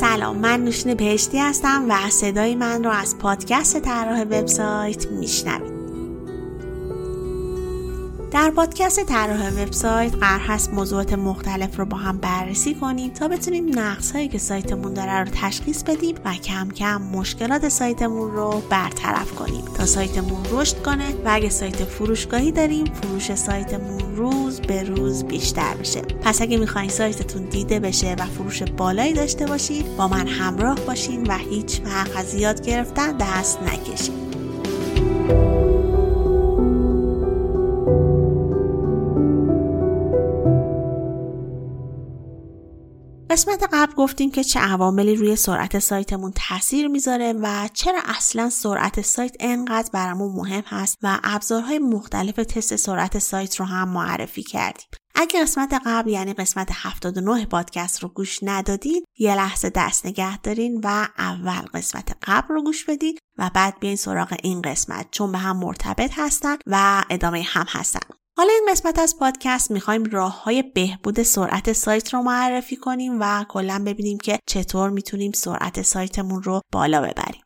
سلام من نوشین بهشتی هستم و صدای من رو از پادکست طراح وبسایت میشنوید. در پادکست طراح وبسایت قرار هست موضوعات مختلف رو با هم بررسی کنیم تا بتونیم نقص هایی که سایتمون داره رو تشخیص بدیم و کم کم مشکلات سایتمون رو برطرف کنیم. تا سایتمون رشد کنه و اگه سایت فروشگاهی داریم فروش سایتمون روز به روز بیشتر بشه پس اگه می‌خواین سایتتون دیده بشه و فروش بالایی داشته باشید با من همراه باشین و هیچ وقت از یاد گرفتن دست نکشید قسمت قبل گفتیم که چه عواملی روی سرعت سایتمون تاثیر می‌ذاره و چرا اصلا سرعت سایت انقدر برامون مهم هست و ابزارهای مختلف تست سرعت سایت رو هم معرفی کردیم. اگه قسمت قبل یعنی قسمت 79 پادکست رو گوش ندادید یه لحظه دست نگه دارین و اول قسمت قبل رو گوش بدید و بعد بیاین سراغ این قسمت چون به هم مرتبط هستن و ادامه هم هستن. حالا این قسمت از پادکست می‌خوایم راه های بهبود سرعت سایت رو معرفی کنیم و کلا ببینیم که چطور می‌تونیم سرعت سایتمون رو بالا ببریم.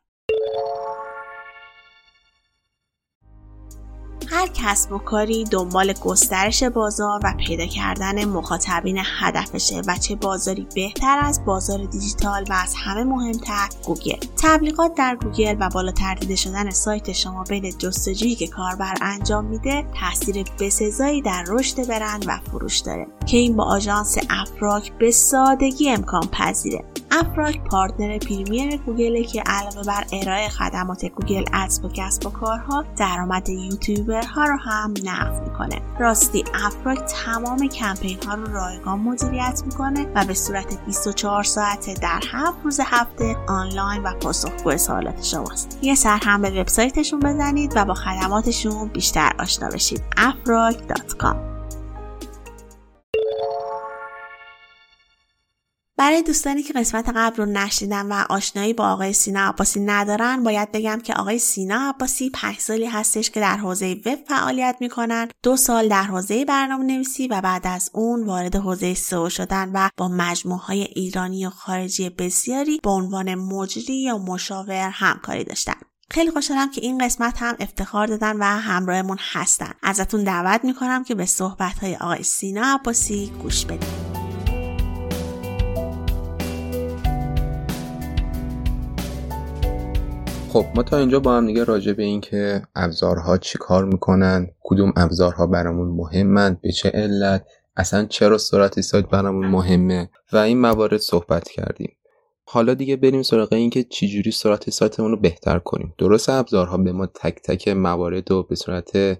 هر کسب و کاری دنبال گسترش بازار و پیدا کردن مخاطبین هدفشه و چه بازاری بهتر از بازار دیجیتال و از همه مهمتر گوگل. تبلیغات در گوگل و بالاتر دیده شدن سایت شما بین جستجویی که کاربر انجام میده تاثیر بسزایی در رشد برند و فروش داره که این با آژانس افراک به سادگی امکان پذیره. افراک partner premier گوگل که علاوه بر ارائه خدمات Google Ads و کسب و کارها درآمد یوتیوبرها رو هم نقد می‌کنه. راستی افراک تمام کمپین ها رو رایگان مدیریت می‌کنه و به صورت 24 ساعته در هفت روز هفته آنلاین و پاسخگو سوالات شماست. یه سر هم به وبسایتشون بزنید و با خدماتشون بیشتر آشنا بشید. afrock.com برای دوستانی که قسمت قبل رو نشنیدن و آشنایی با آقای سینا عباسی ندارن باید بگم که آقای سینا عباسی پنج سالی هستش که در حوزه وب فعالیت می‌کنن دو سال در حوزه برنامه نویسی و بعد از اون وارد حوزه سئو شدن و با مجموعه های ایرانی و خارجی بسیاری به عنوان مجری یا مشاور همکاری داشتن. خیلی خوشحالم که این قسمت هم افتخار دادن و همراهمون هستن. ازتون دعوت می‌کنم که به صحبت های آقای سینا عباسی گوش بدید خب ما تا اینجا با هم دیگه راجع به این که ابزارها چی کار می‌کنن کدوم ابزارها برامون مهمند به چه علت اصلا چرا سرعت سایت برامون مهمه و این موارد صحبت کردیم. حالا دیگه بریم سراغ این که چجوری سرعت سایتمون رو بهتر کنیم. درست ابزارها به ما تک تک موارد رو به صورت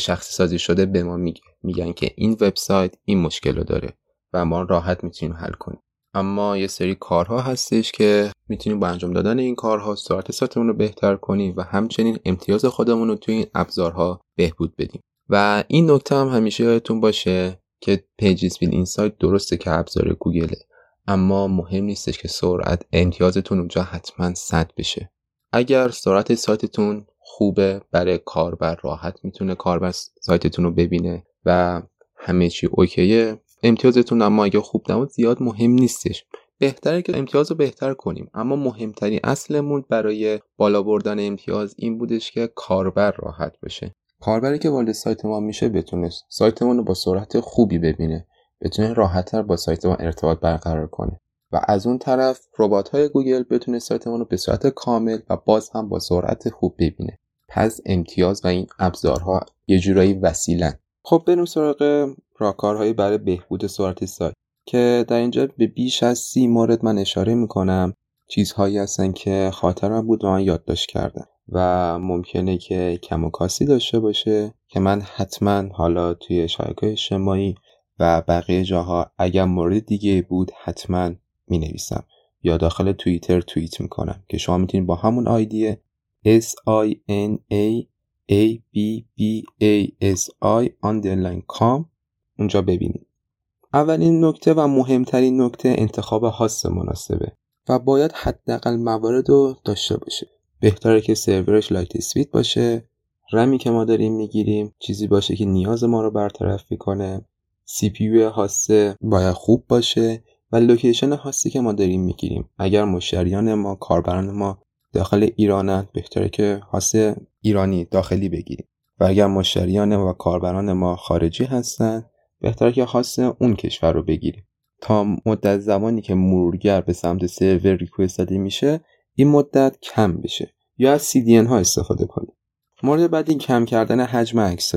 شخصی سازی شده به ما میگن که این وبسایت این مشکل رو داره و ما راحت می‌تونیم حل کنیم. اما یه سری کارها هستش که می‌تونیم با انجام دادن این کارها سرعت سایتمون رو بهتر کنیم و همچنین امتیاز خودمون رو توی این ابزارها بهبود بدیم. و این نکته هم همیشه یادتون باشه که پیجز بیل اینسایت درسته که ابزار گوگله اما مهم نیستش که سرعت امتیازتون اونجا حتما 100 بشه. اگر سرعت سایتتون خوبه برای کاربر راحت می‌تونه کاربر سایتتون رو ببینه و همه چی اوکیه امتیازتون اما اگه خوب نبود زیاد مهم نیستش. بهتره که امتیاز رو بهتر کنیم. اما مهمترین اصلمون برای بالا بردن امتیاز این بودش که کاربر راحت بشه. کاربری که وارد سایت ما میشه بتونه سایتمون رو با سرعت خوبی ببینه. بتونه راحتتر با سایت ما ارتباط برقرار کنه. و از اون طرف ربات های گوگل بتونه سایتمون رو به صورت کامل و باز هم با سرعت خوب ببینه. پس امتیاز و این ابزارها یه جورایی وسیلن. خب بریم سراغ راهکارهایی برای بهبود سرعت سایت که در اینجا به بیش از سی مورد من اشاره می‌کنم. چیزهایی هستن که خاطرم بود و من یادداشت کردم و ممکنه که کم و کاسی داشته باشه که من حتما حالا توی شبکه اجتماعی و بقیه جاها اگر مورد دیگه بود حتما می نویسم یا داخل توییتر توییت می‌کنم که شما می‌تونید با همون آیدی S I N A A B B A S I underline com. اونجا ببینید. اولین نکته و مهمترین نکته انتخاب هاست مناسبه و باید حداقل موارد رو داشته باشه. بهتره که سرورش لایت اسپید باشه. رمی که ما داریم می‌گیریم چیزی باشه که نیاز ما رو برطرف می‌کنه. CPU host ه باید خوب باشه و location host ی که ما داریم می‌گیریم. اگر مشتریان ما کاربران ما داخل ایرانن بهتره که host ایرانی داخلی بگیریم. و اگر مشتریان و کاربران ما خارجی هستن بهتره که host اون کشور رو بگیریم. تا مدت زمانی که مرورگر به سمت سرور request داده میشه این مدت کم بشه. یا از CDN ها استفاده کنیم. مورد بعدی کم کردن حجم عکس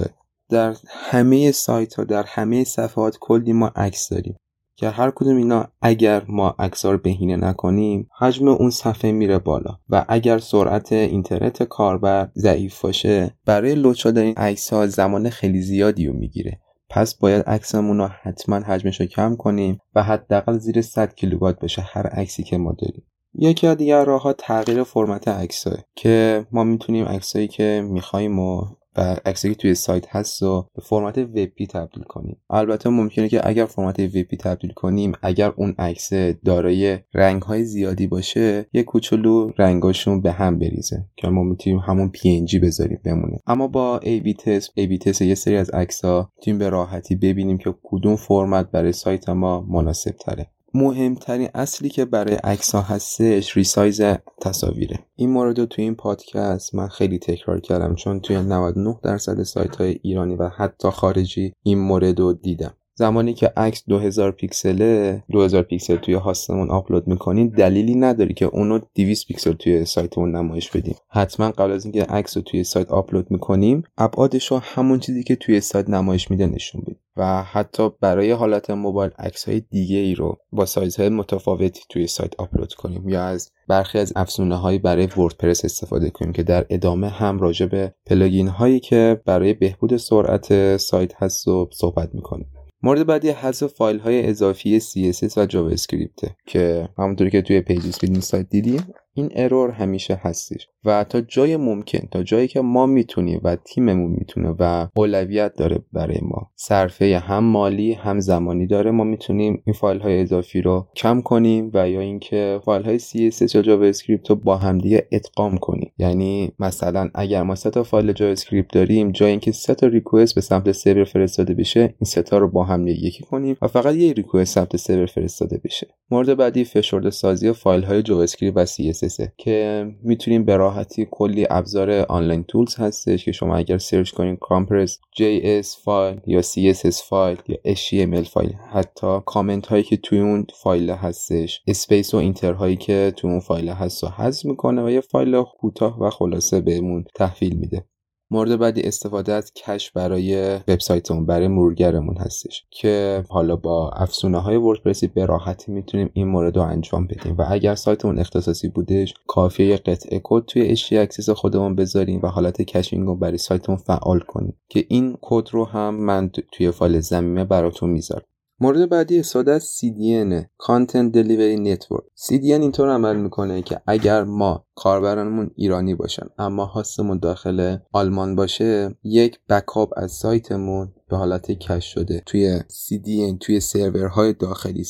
در همه سایت ها در همه صفحات کلی ما عکس داریم. که هر کدوم اینا اگر ما رو بهینه نکنیم حجم اون صفحه میره بالا. و اگر سرعت اینترنت کاربر ضعیف باشه برای لود شدن این عکس ها زمان خیلی زیادی رو می‌گیره. پس باید عکسمون رو حتما حجمش رو کم کنیم و حداقل زیر 100 کیلوبایت باشه هر عکسی که ما داریم. یکی از دیگر راه ها تغییر فرمت عکس که ما می‌تونیم عکسایی که می‌خوایم و و عکسی که توی سایت هست رو به فرمت وبی تبدیل کنیم. البته ممکنه که اگر فرمت وبی تبدیل کنیم اگر اون عکس دارای رنگ های زیادی باشه یه کوچولو رنگاشون به هم بریزه که ما می‌تونیم همون PNG بذاریم بمونه. اما با A/B تست A/B تست یه سری از عکس ها می‌تونیم به راحتی ببینیم که کدوم فرمت برای سایت ما مناسب تره مهمترین اصلی که برای عکس ها هستش resize تصاویره. این مورد رو توی این پادکست من خیلی تکرار کردم چون توی 99 درصد سایت های ایرانی و حتی خارجی این مورد رو دیدم. زمانی که عکس 2000 پیکسله 2000 پیکسل توی host مون آپلود می‌کنین دلیلی نداری که اونو 200 پیکسل توی سایتمون نمایش بدیم حتما قبل از اینکه عکس رو توی سایت آپلود می‌کنیم ابعادش رو همون چیزی که توی سایت نمایش میده نشون بدیم و حتی برای حالت موبایل عکس های دیگه ای رو با سایزهای متفاوتی توی سایت آپلود کنیم یا از برخی از افزونه هایی برای وردپرس استفاده کنیم که در ادامه هم راجع به plugin هایی که برای بهبود سرعت سایت هست و صحبت می‌کنیم. مورد بعدی حذف فایل های اضافی CSS و JavaScript که همونطوری که توی PageSpeed Insights دیدیم این error همیشه هستش و تا جای ممکن تا جایی که ما می‌تونیم و تیممون می‌تونه و اولویت داره برای ما. صرفه هم مالی هم زمانی داره. ما می‌تونیم این فایل های اضافی رو کم کنیم و یا اینکه فایل های CSS یا JavaScript رو با همدیگه ادغام کنیم. یعنی مثلا اگر ما سه تا فایل JavaScript داریم جای اینکه سه تا request به سمت سرور فرستاده بشه این سه تا رو با هم یکی کنیم و فقط یه request سمت سرور فرستاده بشه. مورد بعدی فشرده سازی فایل های Java و CSS که می‌تونیم به راحتی کلی ابزار online tools هستش که شما اگر search کنید compress JS file یا CSS file یا HTML file حتی کامنت هایی که توی اون فایل هستش space و enter هایی که توی اون فایل هست و حذف می‌کنه و یه فایل کوتاه و خلاصه بهمون تحویل میده. مورد بعدی استفاده از cache برای وبسایتمون برای مرورگرمون هستش که حالا با افزونه های وردپرسی به راحتی می‌تونیم این مورد رو انجام بدیم. و اگر سایتمون اختصاصی بودش کافیه قطعه کد توی htaccess خودمون بذاریم و حالت caching رو برای سایتمون فعال کنیم که این کد رو هم من توی فایل ضمیمه براتون می‌ذارم. مورد بعدی از CDN Content Delivery Network. CDN اینطور عمل می‌کنه که اگر ما کاربرانمون ایرانی باشن اما هاستمون داخل آلمان باشه یک بکاپ از سایتمون به حالت کش شده توی CDN توی سرورهای داخلی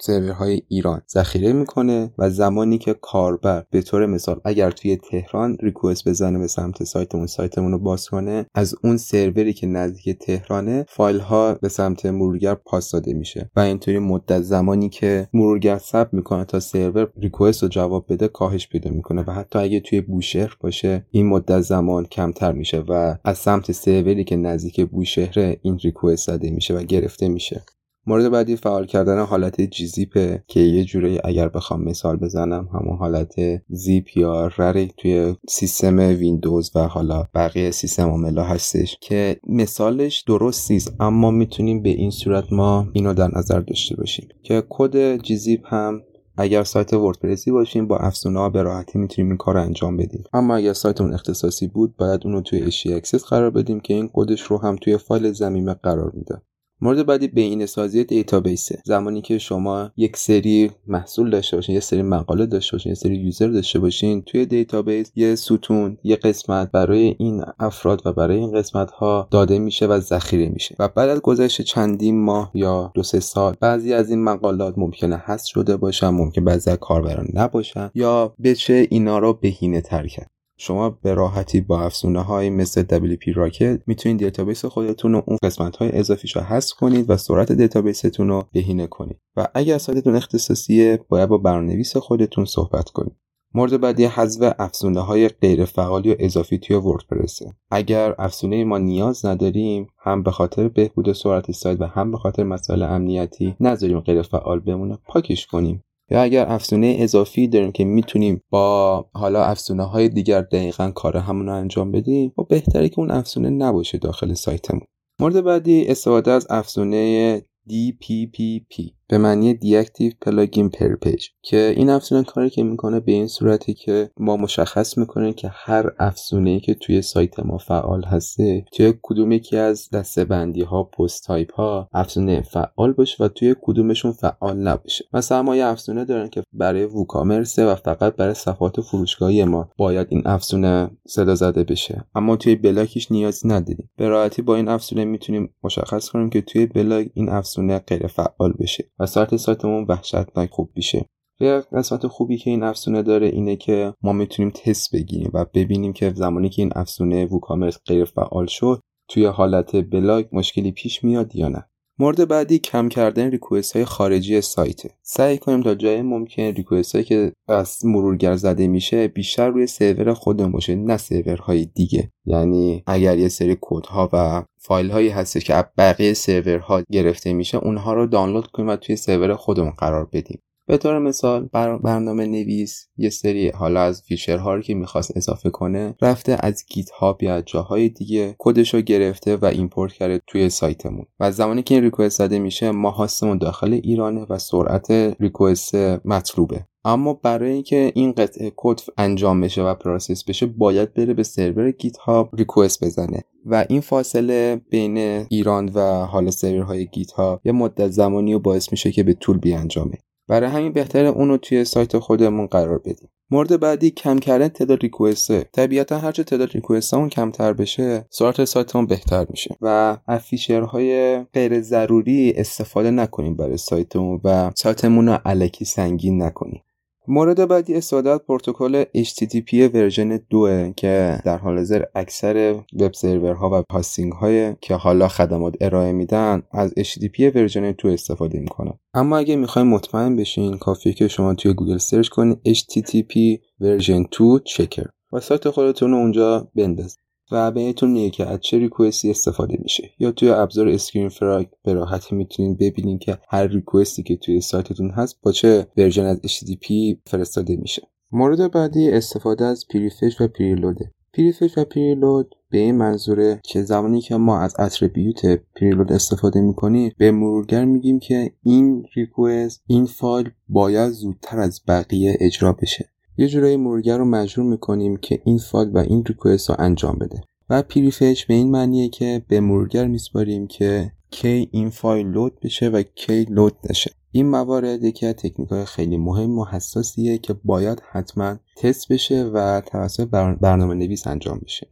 سرورهای ایران ذخیره می‌کنه و زمانی که کاربر به طور مثال اگر توی تهران ریکوست بزنه به سمت سایتمون سایتمون رو باز کنه از اون سروری که نزدیک تهرانه فایل ها به سمت مرورگر پاس داده میشه. و اینطوری مدت زمانی که مرورگر ثبت می‌کنه تا سرور ریکوست رو جواب بده کاهش پیدا می‌کنه. و حتی اگه توی بوشهر باشه این مدت زمان کمتر میشه و از سمت سروری که نزدیک به user این request زده میشه و گرفته میشه. مورد بعدی فعال کردن حالت gzip ه که یه جوری اگر بخوام مثال بزنم همون حالت زیپ یا RAR توی سیستم ویندوز و حالا بقیه سیستم عاملا هستش که مثالش درست نیست اما می‌تونیم به این صورت ما اینو در نظر داشته باشیم که کد gzip هم اگر سایت وردپرسی باشه با افزونه ها به راحتی می‌تونیم این کار رو انجام بدیم. اما اگر سایتمون اختصاصی بود باید اون رو توی htaccess قرار بدیم که این کدش رو هم توی فایل ضمیمه قرار میده. مورد بعدی بهینه سازی database ه. زمانی که شما یک سری محصول داشته باشین یه سری مقاله داشته باشین یه سری user داشته باشین توی database یه ستون یه قسمت برای این افراد و برای این قسمت ها داده میشه و ذخیره میشه. و بعد از گذشت چندین ماه یا دو سه سال بعضی از این مقالات ممکنه هست شده باشن ممکن بعضی کاربران نباشن یا بشه اینا رو بهینه تر کرد. شما به راحتی با افزونه های مثل WP Rocket می‌تونید database خودتون رو اون قسمت های اضافیش رو حذف کنید و سرعت database تون رو بهینه کنید. و اگر سایتتون اختصاصیه باید با برنامه‌نویس خودتون صحبت کنید. مورد بعدی حذف افزونه های غیر فعال یا اضافی توی وردپرسه اگر افزونه ما نیاز نداریم هم به خاطر بهبود سرعت سایت و هم به خاطر مسائل امنیتی نذاریم غیر فعال بمونه پاکش کنیم. یا اگر افزونه اضافی داریم که می‌تونیم با حالا افزونه های دیگر دقیقا کار همون رو انجام بدیم و بهتره که اون افزونه نباشه داخل سایتمون. مورد بعدی استفاده از افزونه DPPP به معنی deactivate plugin per page که این افزونه کاری که می‌کنه به این صورتی که ما مشخص می‌کنیم که هر افزونه ای که توی سایت ما فعال هسته توی کدوم یکی از دسته بندی ها post type ها افزونه فعال باشه و توی کدومشون فعال نباشه. مثلا ما یه افزونه دارن که برای ووکامرسه و فقط برای صفحات فروشگاهی ما باید این افزونه صدا زده بشه. اما توی بلاکش نیازی نداریم. به راحتی با این افزونه می‌تونیم مشخص کنیم که توی بلاک این افزونه غیر فعال بشه. و ساعت سایتمون وحشتناک خوب میشه. یه قسمت خوبی که این افزونه داره اینه که ما می‌تونیم تست بگیریم و ببینیم که زمانی که این افزونه ووکامرس غیر فعال شد توی حالت بلاگ مشکلی پیش میاد یا نه. مورد بعدی کم کردن request های خارجی سایت. سعی کنیم تا جای ممکن request هایی که از مرورگر زده میشه بیشتر روی سرور خودمون باشه نه سرورهای دیگه. یعنی اگر یه سری کدها و فایل هایی هستش که از بقیه سرورها گرفته میشه اونها رو دانلود کنیم و توی سرور خودمون قرار بدیم. به طور مثال برنامه نویس یه سری حالا از feature ها رو که می‌خواست اضافه کنه رفته از GitHub یا جاهای دیگه کدش رو گرفته و import کرده توی سایتمون. و زمانی که این request زده میشه ما host مون داخل ایرانه و سرعت request مطلوبه. اما برای اینکه این قطعه کد انجام بشه و process بشه باید بره به سرور GitHub request بزنه. و این فاصله بین ایران و حالا سرورهای GitHub یه مدت زمانی رو باعث میشه که به طول بیانجامه. برای همین بهتره اون رو توی سایت خودمون قرار بدیم. مورد بعدی کم کردن تعداد request ه طبیعتا هرچه تعداد request اون کمتر بشه سرعت سایتمون بهتر میشه و از feature های غیر ضروری استفاده نکنیم برای سایتمون و سایتمون رو الکی سنگین نکنیم. مورد بعدی استفاده پروتکل HTTP version 2 که در حال حاضر اکثر وب سرورها و hosting های که حالا خدمات ارائه میدن از HTTP version 2 استفاده می‌کنن. اما اگه می‌خوایم مطمئن بشین کافیه که شما توی گوگل search کنید HTTP version 2 checker. و سایت خودتون رو اونجا بندازید و بهتون میگه که از چه request ی استفاده میشه. یا توی ابزار Screaming Frog به راحتی می‌تونید ببینید که هر request ی که توی سایتتون هست با چه version از HTTP فرستاده میشه. مورد بعدی استفاده از prefetch و preload ه prefetch و preload به این منظوره که زمانی که ما از attribute preload استفاده می‌کنیم به مرورگر میگیم که این request این فایل باید زودتر از بقیه اجرا بشه. یه جورایی مرورگر رو مجبور می‌کنیم که این فایل و این request رو انجام بده. و prefetch به این معنیه که به مرورگر میسپاریم که کی این فایل load بشه و کی load نشه. این موارد یکی از تکنیک خیلی مهم و حساسیه که باید حتما تست بشه و توسط برنامه نویس انجام بشه.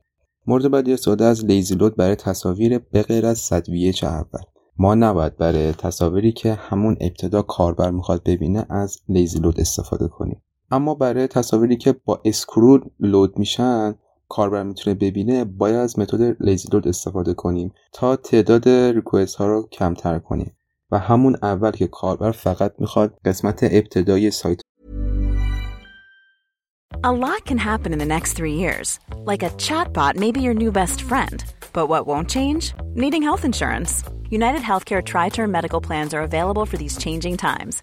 مورد بعدی استفاده از lazy load برای تصاویر به غیر از صد اول. ما نباید برای تصاویری که همون ابتدا کاربر می‌خواد ببینه از lazy load استفاده کنیم. اما برای تصاویری که با scroll load میشن کاربر می‌تونه ببینه باید از متد lazy load استفاده کنیم تا تعداد request ها رو کمتر کنیم و همون اول که کاربر فقط می‌خواد قسمت ابتدایی سایت A lot can happen in the next three years. Like a chatbot may be your new best friend. But what won't change? Needing health insurance. United Healthcare Tri Term Medical Plans are available for these changing times.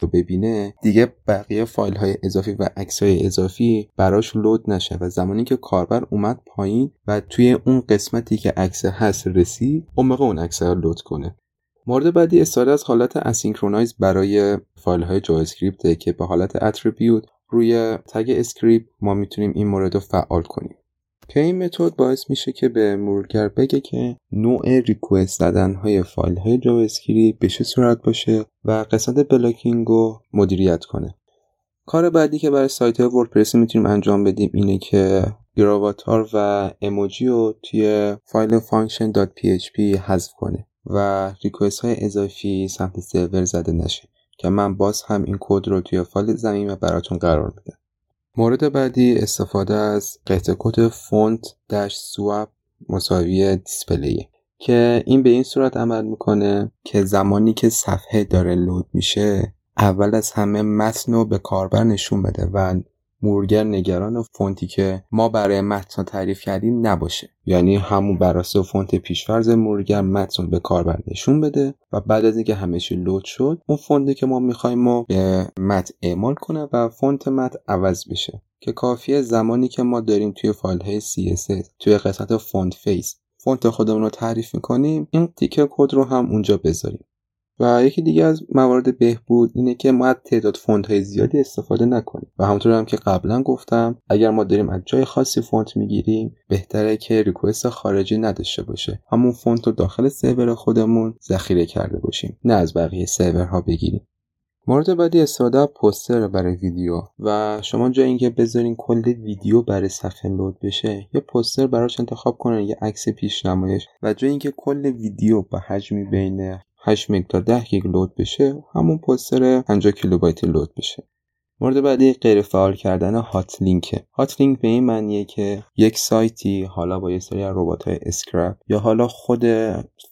رو ببینه دیگه بقیه فایل های اضافی و عکس های اضافی براش load نشه و زمانی که کاربر اومد پایین و توی اون قسمتی که عکس هست رسید اون موقع اون عکس رو load کنه. مورد بعدی استفاده از حالت asynchronize برای فایل های JavaScript که به حالت attribute روی tag script ما می‌تونیم این مورد رو فعال کنیم. که این متد باعث میشه که به مرورگر بگه که نوع request زدن های فایل های JavaScript به چه صورت باشه و قسمت blocking رو مدیریت کنه. کار بعدی که برای سایت های وردپرس می‌تونیم انجام بدیم اینه که Gravatar و اموجی رو توی فایل function.php حذف کنه و request های اضافی سمت سرور زده نشه که من باز هم این کد رو توی فایل ضمیمه براتون قرار میدم. مورد بعدی استفاده از قطعه کد font dash swap مساوی display ه که این به این صورت عمل می‌کنه که زمانی که صفحه داره load میشه اول از همه متن رو به کاربر نشون بده و مرورگر نگران فونتی که ما برای متن تعریف کردیم نباشه. یعنی همون براساس فونت پیشفرض مرورگر متن به کاربر نشون بده و بعد از اینکه همه چی load شد اون فونتی که ما می‌خوایم ما به متن اعمال کنه و فونت متن عوض بشه. که کافیه زمانی که ما داریم توی فایل های CSS توی قسمت font face فونت خودمون رو تعریف می‌کنیم این تیکه کد رو هم اونجا بذاریم. و یکی دیگه از موارد بهبود اینه که ما از تعداد فونت های زیادی استفاده نکنیم. و همونطور هم که قبلا گفتم اگر ما داریم از جای خاصی فونت می‌گیریم بهتره که request خارجی نداشته باشه. همون فونت رو داخل سرور خودمون ذخیره کرده باشیم نه از بقیه سرورها بگیریم. مورد بعدی استفاده پوستر برای ویدیو. و شما جای اینکه بذارین کل ویدیو برای صفحه load بشه یه پوستر براش انتخاب کنن یه عکس پیشنمایش. و جای اینکه کل ویدیو با حجمی بین 8 مگ تا 10 گیگ load بشه همون پوستر 50 کیلوبایت load بشه. مورد بعدی غیر فعال کردن hotlink ه hotlink به این معنیه که یک سایتی حالا با یه سری از ربات های scrape یا حالا خود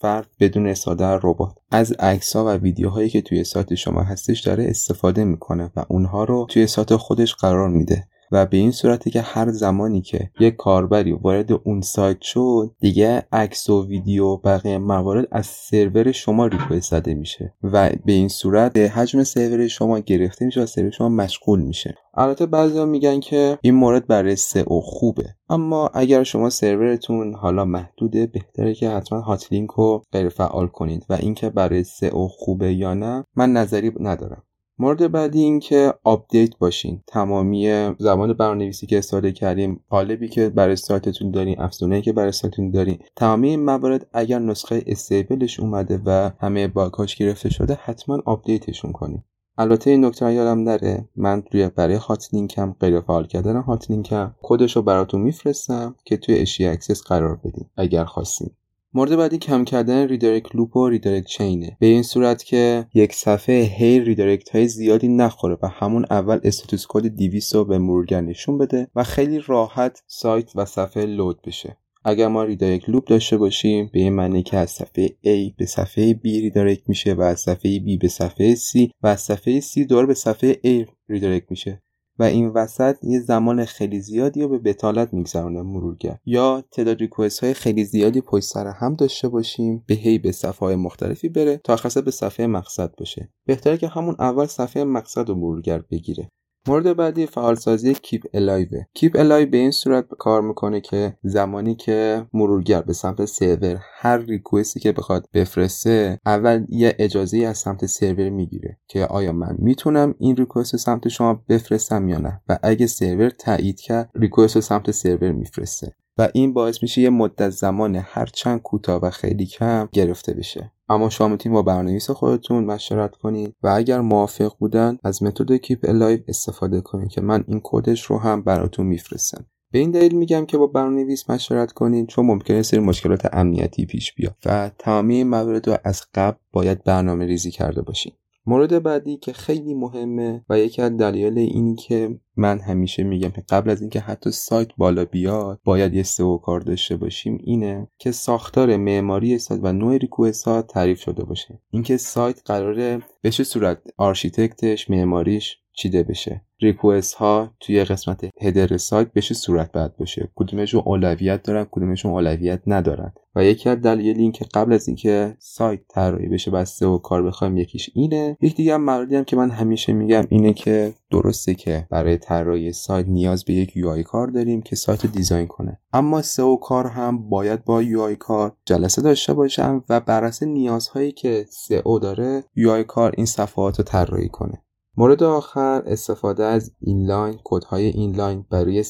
فرد بدون استفاده ربات. از عکس ها و ویدیوهایی که توی سایت شما هستش داره استفاده می‌کنه و اونها رو توی سایت خودش قرار میده. و به این صورتی که هر زمانی که یک کاربری وارد اون سایت شد دیگه عکس و ویدیو و بقیه موارد از سرور شما ریکوست زده میشه و به این صورت حجم سرور شما گرفته میشه و سرور شما مشغول میشه. البته بعضیا میگن که این مورد برای سئو خوبه اما اگر شما سرورتون حالا محدوده بهتره که حتما هات لینک رو غیر فعال کنید و اینکه برای سئو خوبه یا نه من نظری ندارم. مورد بعدی این که update باشین. تمامی زبان برنامه‌نویسی که استفاده کردیم قالبی که برای سایتتون دارین افزونه‌ای که برای سایتتون دارین تمامی این موارد اگر نسخه stable ش اومده و همه bug اش گرفته شده حتما update شون کنین. البته این نکته یادم نره. من روی برای hotlink م غیر فعال کردن hotlink م کدش براتون میفرستم که توی htaccess قرار بدیم اگر خواستین. مورد بعدی کم کردن redirect loop و redirect chain ه به این صورت که یک صفحه هی redirect های زیادی نخوره و همون اول status code 200 رو به مرورگر نشون بده و خیلی راحت سایت و صفحه load بشه. اگر ما redirect loop داشته باشیم به این معنی که از صفحه A به صفحه B redirect میشه و از صفحه B به صفحه C و از صفحه C دور به صفحه A redirect میشه. و این وسط یه زمان خیلی زیادی رو به بطالت میگذرونه مرورگر یا تعداد request های خیلی زیادی پشت سر هم داشته باشیم به هی به صفحه های مختلفی بره تا خاصه به صفحه مقصد باشه. بهتره که همون اول صفحه مقصد رو مرورگر بگیره. مورد بعدی فعالسازی keep alive. Keep-Alive به این صورت کار می‌کنه که زمانی که مرورگر به سمت سرور هر request ی که بخواد بفرسته اول یه اجازه از سمت سرور می‌گیره که آیا من می‌تونم این request سمت شما بفرستم یا نه؟ و اگه سرور تایید کرد request سمت سرور میفرسته. و این باعث میشه یه مدت زمان هر چند کوتاه و خیلی کم گرفته بشه. اما شما می‌تونید با برنامه‌نویس خودتون مشورت کنید و اگر موافق بودن از متد Keep-Alive استفاده کنید که من این کدش رو هم براتون میفرستم. به این دلیل میگم که با برنامه‌نویس مشورت کنید چون ممکنه یه سری مشکلات امنیتی پیش بیاد و تمامی موارد رو از قبل باید برنامه ریزی کرده باشید مورد بعدی که خیلی مهمه و یکی از دلایل اینی که من همیشه میگم که قبل از اینکه حتی سایت بالا بیاد باید یه سئو کار داشته باشیم اینه که ساختار معماری سایت و نوع request ها تعریف شده باشه. اینکه سایت قراره به چه صورت architect ش معماریش چیده بشه. request ها توی قسمت header سایت به چه صورت باید باشه. کدومشون اولویت دارن کدومشون اولویت ندارن. و یکی از دلایل این که قبل از اینکه سایت طراحی بشه سئو کار بخوایم یکیش اینه. یک دیگه هم هم که من همیشه میگم اینه که درسته که برای طراحی سایت نیاز به یک UI کار داریم که سایت design کنه. اما سئو کار هم باید با UI کار جلسه داشته باشم و بر نیازهایی که سئو داره UI کار این صفحات رو طراحی کنه. مورد آخر استفاده از inline کدهای inline برای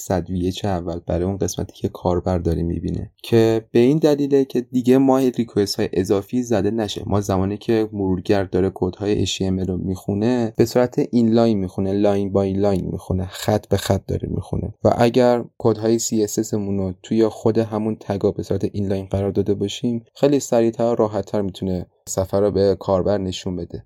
چه اول؟ برای اون قسمتی که کاربر داره می‌بینه. که به این دلیله که دیگه ما request های اضافی زده نشه. ما زمانی که مرورگر داره کدهای HTML رو می‌خونه به صورت inline می‌خونه line by line می‌خونه خط به خط داره می‌خونه. و اگر کدهای CSS مون رو توی خود همون تگا به صورت inline قرار داده باشیم خیلی سریعتر و راحتتر می‌تونه سفر رو به کاربر نشون بده.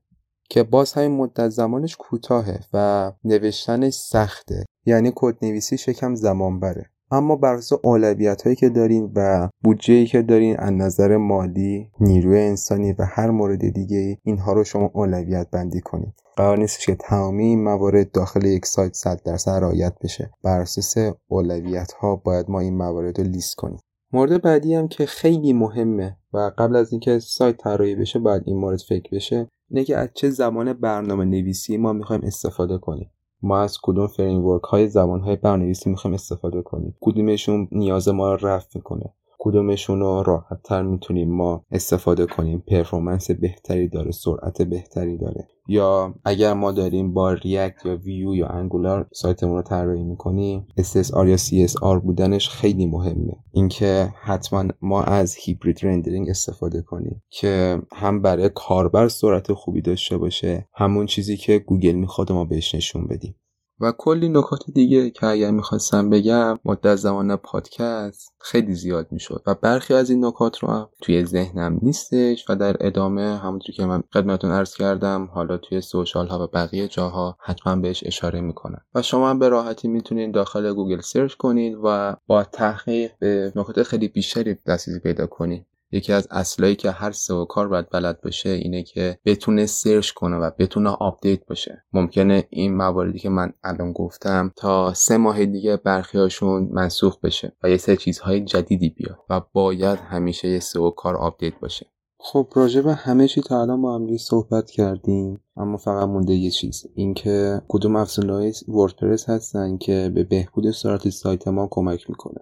که باز همین مدت زمانش کوتاهه و نوشتنش سخته. یعنی کد نویسیش یکم زمان بره اما بر اساس اولویت هایی که دارین و بودجه ای که دارین از نظر مالی نیروی انسانی و هر مورد دیگه اینها رو شما اولویت بندی کنید. قرار نیست که تمامی این موارد داخل یک سایت 100 درصد رعایت بشه. بر اساس اولویت ها باید ما این موارد رو لیست کنیم. مورد بعدی هم که خیلی مهمه و قبل از اینکه سایت طراحی بشه باید این مورد فکر بشه اینه که از چه زبان برنامه نویسی ما می‌خوایم استفاده کنیم. ما از کدوم framework های زبان های برنامه نویسی می‌خوایم استفاده کنیم. کدومشون نیاز ما رو رفع می‌کنه. کدومشون رو راحت تر می‌تونیم ما استفاده کنیم. performance بهتری داره سرعت بهتری داره. یا اگر ما داریم با React یا ویو یا Angular سایتمون رو طراحی می‌کنیم SSR یا CSR بودنش خیلی مهمه. اینکه حتما ما از hybrid rendering استفاده کنیم که هم برای کاربر سرعت خوبی داشته باشه همون چیزی که گوگل می‌خواد ما بهش نشون بدیم. و کلی نکات دیگه که اگر می‌خواستم بگم مدت زمان پادکست خیلی زیاد می‌شد و برخی از این نکات رو هم توی ذهنم نیستش و در ادامه همونطور که من خدمتتون عرض کردم حالا توی social ها و بقیه جاها حتما بهش اشاره می‌کنم. و شما هم به راحتی می‌تونید داخل گوگل search کنید و با تحقیق به نکات خیلی بیشتری دسترسی پیدا کنید. یکی از اصلایی که هر سئو کار باید بلد باشه اینه که بتونه search کنه و بتونه update باشه. ممکنه این مواردی که من الان گفتم تا سه ماه دیگه برخیاشون منسوخ بشه و یه سری چیزهای جدیدی بیاد و باید همیشه یه سئو کار update باشه. خب راجع به همه چی تا الان با هم صحبت کردیم اما فقط مونده یه چیز. اینکه کدوم افزونهای وردپرس هستن که به بهبود سرعت سایت ما کمک می‌کنه.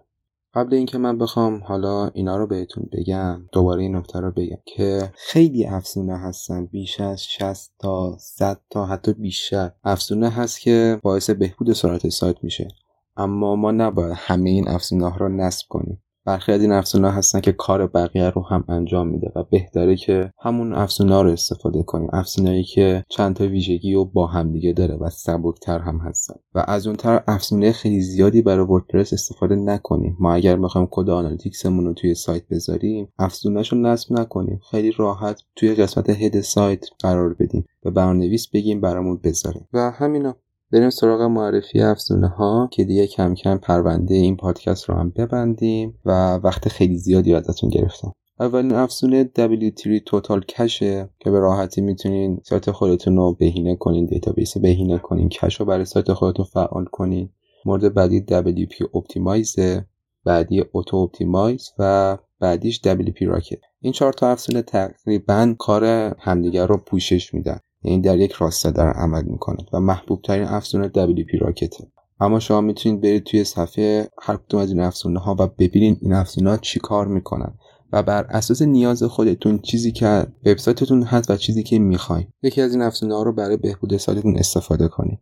قبل اینکه من بخوام حالا اینا رو بهتون بگم دوباره این نکته رو بگم که خیلی افزونه هستن. بیش از 60 تا 100 تا حتی بیشتر افزونه هست که باعث بهبود سرعت سایت میشه. اما ما نباید همه این افزونه ها رو نصب کنیم. برخی از این افزونه هستن که کار بقیه رو هم انجام میده و بهتره که همون افزونه رو استفاده کنیم. افزونه‌ای که چند تا ویژگی و با هم دیگه داره و سبکتر هم هستن. و از اون طرف افزونه خیلی زیادی برای وردپرس استفاده نکنیم. ما اگر می‌خوایم کد Analytics مون رو توی سایت بذاریم افزونهش رو نصب نکنیم. خیلی راحت توی قسمت head سایت قرار بدیم به برنامه‌نویس بگیم برامون بذاره و همینا. بریم سراغ معرفی افزونه ها که دیگه کم کم پرونده این پادکست رو هم ببندیم و وقت خیلی زیادی ازتون گرفتم. اولین افزونه W3 Total Cache ه که به راحتی می‌تونین سایت خودتون رو بهینه کنین database بهینه کنین cache رو برای سایت خودتون فعال کنین. مورد بعدی WP Optimize بعدی Auto Optimize و بعدیش WP Rocket. این چهار تا افزونه تقریبا کار همدیگر رو پوشش میدن. یعنی در یک راسته دارن عمل می‌کنند و محبوب ترین افزونه WP راکته. اما شما می‌تونید برید توی صفحه هر کدوم از این افزونه ها و ببینید این افزونه ها چی کار می‌کنن و بر اساس نیاز خودتون چیزی که وبسایتتون هست و چیزی که می‌خواین یکی از این افزونه ها رو برای بهبود سایتتون استفاده کنید.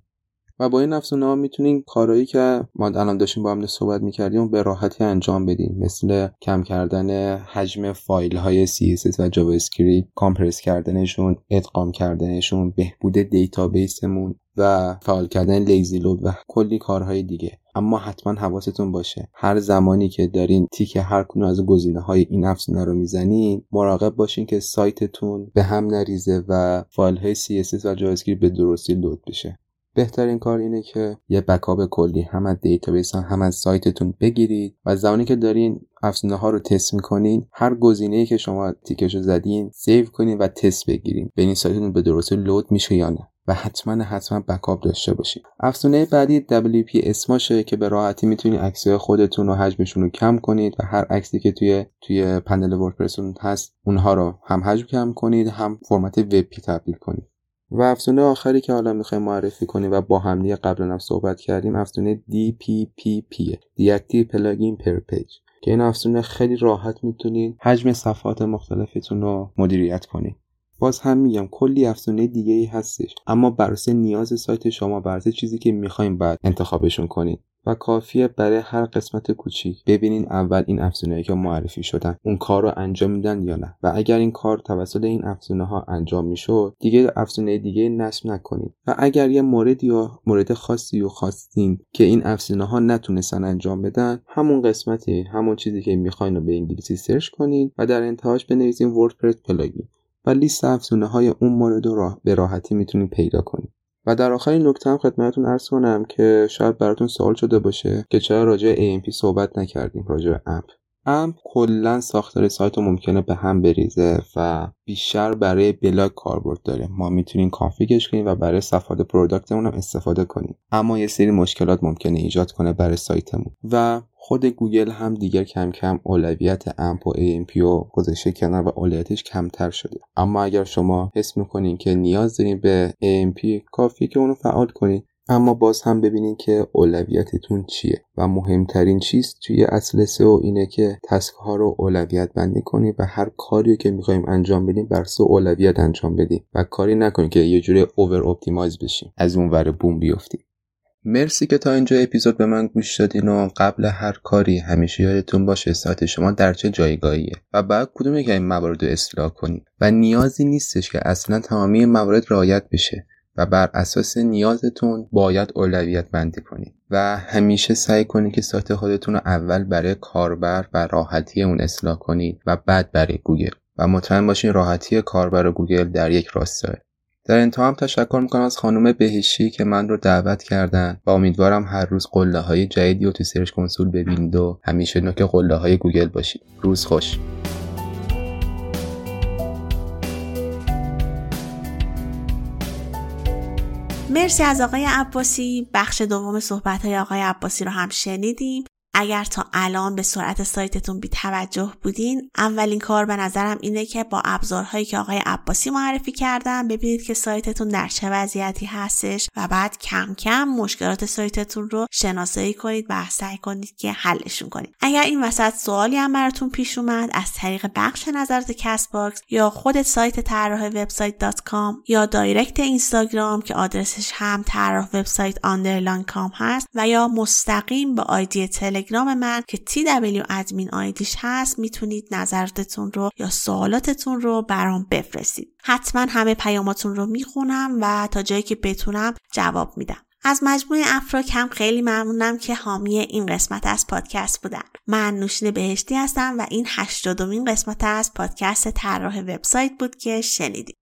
و با این افزونه می‌تونین کارهایی که ما الان داشتیم با هم صحبت می‌کردیم به راحتی انجام بدین. مثل کم کردن حجم فایل های CSS و JavaScript compress کردنشون ادغام کردنشون بهبود database مون و فعال کردن lazy load و کلی کارهای دیگه. اما حتما حواستون باشه هر زمانی که دارین تیک هر کدوم از گزینه های این افزونه رو می‌زنین مراقب باشین که سایتتون به هم نریزه و فایل های CSS و script به درستی load بشه. بهترین کار اینه که یه backup کلی هم از database هم از سایتتون بگیرید و زمانی که دارین افزونه ها رو تست می‌کنین هر گزینه ای که شما تیکش رو زدین save کنین و تست بگیرین. ببینین سایتتون به درستی load میشه یا نه و حتما حتما backup داشته باشید افزونه بعدی WP Smush ه که به راحتی می‌تونید عکسای خودتون و حجمشون رو کم کنید و هر عکسی که توی توی پنل WordPress تون هست اونها رو هم حجم کم کنید هم فرمت WebP تبدیل کنید. و افزونه آخری که حالا می‌خوایم معرفی کنیم و با همدیگه قبلا هم صحبت کردیم افزونه DPPP Deactive Plugin Per Page که این افزونه خیلی راحت می‌تونید حجم صفحات مختلفتون رو مدیریت کنید باز هم میگم کلی افزونه دیگه ای هستش اما بر نیاز سایت شما بر چیزی که می‌خوایم بعد انتخابشون کنید و کافیه برای هر قسمت کوچیک. ببینین اول این افزونه که معرفی شدن اون کار رو انجام میدن یا نه؟ و اگر این کار توسط این افزونه ها انجام می‌شد دیگه افزونه دیگه نصب نکنید و اگر یه مورد یا مورد خاصی و خواستین که این افزونه ها نتونستن انجام بدن همون قسمتی همون چیزی که می‌خواین رو به انگلیسی سرچ کنید و در انتهاش بنویسین WordPress plugin. و لیست افزونه های اون مورد رو به راحتی می‌تونید پیدا کنید و در آخرین نکته هم خدمتتون عرض کنم که شاید براتون سوال شده باشه که چرا راجع AMP صحبت نکردیم راجع AMP. AMP کلا ساختار سایت رو ممکنه به هم بریزه و بیشتر برای بلاگ کاربرد داره. ما می‌تونیم config ش کنیم و برای صفحات product مون هم استفاده کنیم. اما یه سری مشکلات ممکنه ایجاد کنه برای سایتمون. و خود گوگل هم دیگر کم کم اولویت AMP و AMP رو گذاشته کنار و اولویتش کمتر شده. اما اگر شما حس می‌کنین که نیاز دارین به AMP کافیه که اونو فعال کنید اما باز هم ببینید که اولویتتون چیه و مهمترین چیز توی اصل سئو اینه که task ها رو اولویت بندی کنید و هر کاری که می‌خوایم انجام بدیم بر اساس اولویت انجام بدیم و کاری نکنید که یه جوری over optimize بشیم از اون ور بوم بیفتیم مرسی که تا اینجا اپیزود به من گوش دادین و قبل هر کاری همیشه یادتون باشه سایت شما در چه جایگاهیه و بعد کدوم یک از این موارد رو اصلاح کنید و نیازی نیستش که اصلا تمامی موارد رعایت بشه و بر اساس نیازتون باید اولویت بندی کنید و همیشه سعی کنید که سایت خودتون رو اول برای کاربر و راحتی اون اصلاح کنید و بعد برای گوگل و مطمئن باشین راحتی کاربر و گوگل در یک راستاست. در انتها هم تشکر می‌کنم از خانم بهشتی که من رو دعوت کردن و امیدوارم هر روز قله های جدیدی رو تو Search Console ببینید و همیشه نوک قله های گوگل باشید. روز خوش. مرسی از آقای عباسی. بخش دوم صحبت های آقای عباسی رو هم شنیدیم. اگر تا الان به سرعت سایتتون بی توجه بودین اولین کار به نظرم اینه که با ابزارهایی که آقای عباسی معرفی کردن ببینید که سایتتون در چه وضعیتی هستش و بعد کم کم مشکلات سایتتون رو شناسایی کنید و سعی کنید که حلشون کنید. اگر این وسط سوالی هم براتون پیش اومد از طریق بخش نظرات کست باکس یا خود سایت طراح وبسایت کام یا دایرکت اینستاگرام که آدرسش هم طراح وبسایت underline کام هست و یا مستقیم به آیدی تلگرام تلگرام من که TW ادمین آیدیش هست می‌تونید نظراتتون رو یا سوالاتتون رو برام بفرستید. حتما همه پیاماتون رو می‌خونم و تا جایی که بتونم جواب میدم. از مجموعه افراک هم خیلی ممنونم که حامی این قسمت از پادکست بودن. من نوشین بهشتی هستم و این هشتادمین قسمت از پادکست طراح وبسایت بود که شنیدید.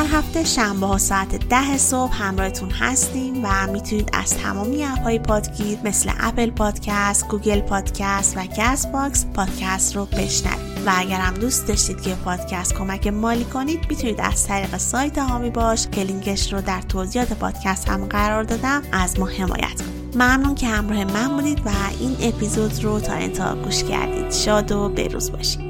هر هفته شنبه ها ساعت ده صبح همراهتون هستیم و می‌تونید از تمامی اپ‌های پادگیر مثل اپل پادکست، گوگل پادکست و کست باکس پادکست رو بشنوید. و اگر هم دوست داشتید که پادکست کمک مالی کنید می‌تونید از طریق سایت حامی باش که لینکش رو در توضیحات پادکست هم قرار دادم از ما حمایت کنید. ممنون که همراه من بودید و این اپیزود رو تا انتها گوش کردید. شاد و به‌روز باشید.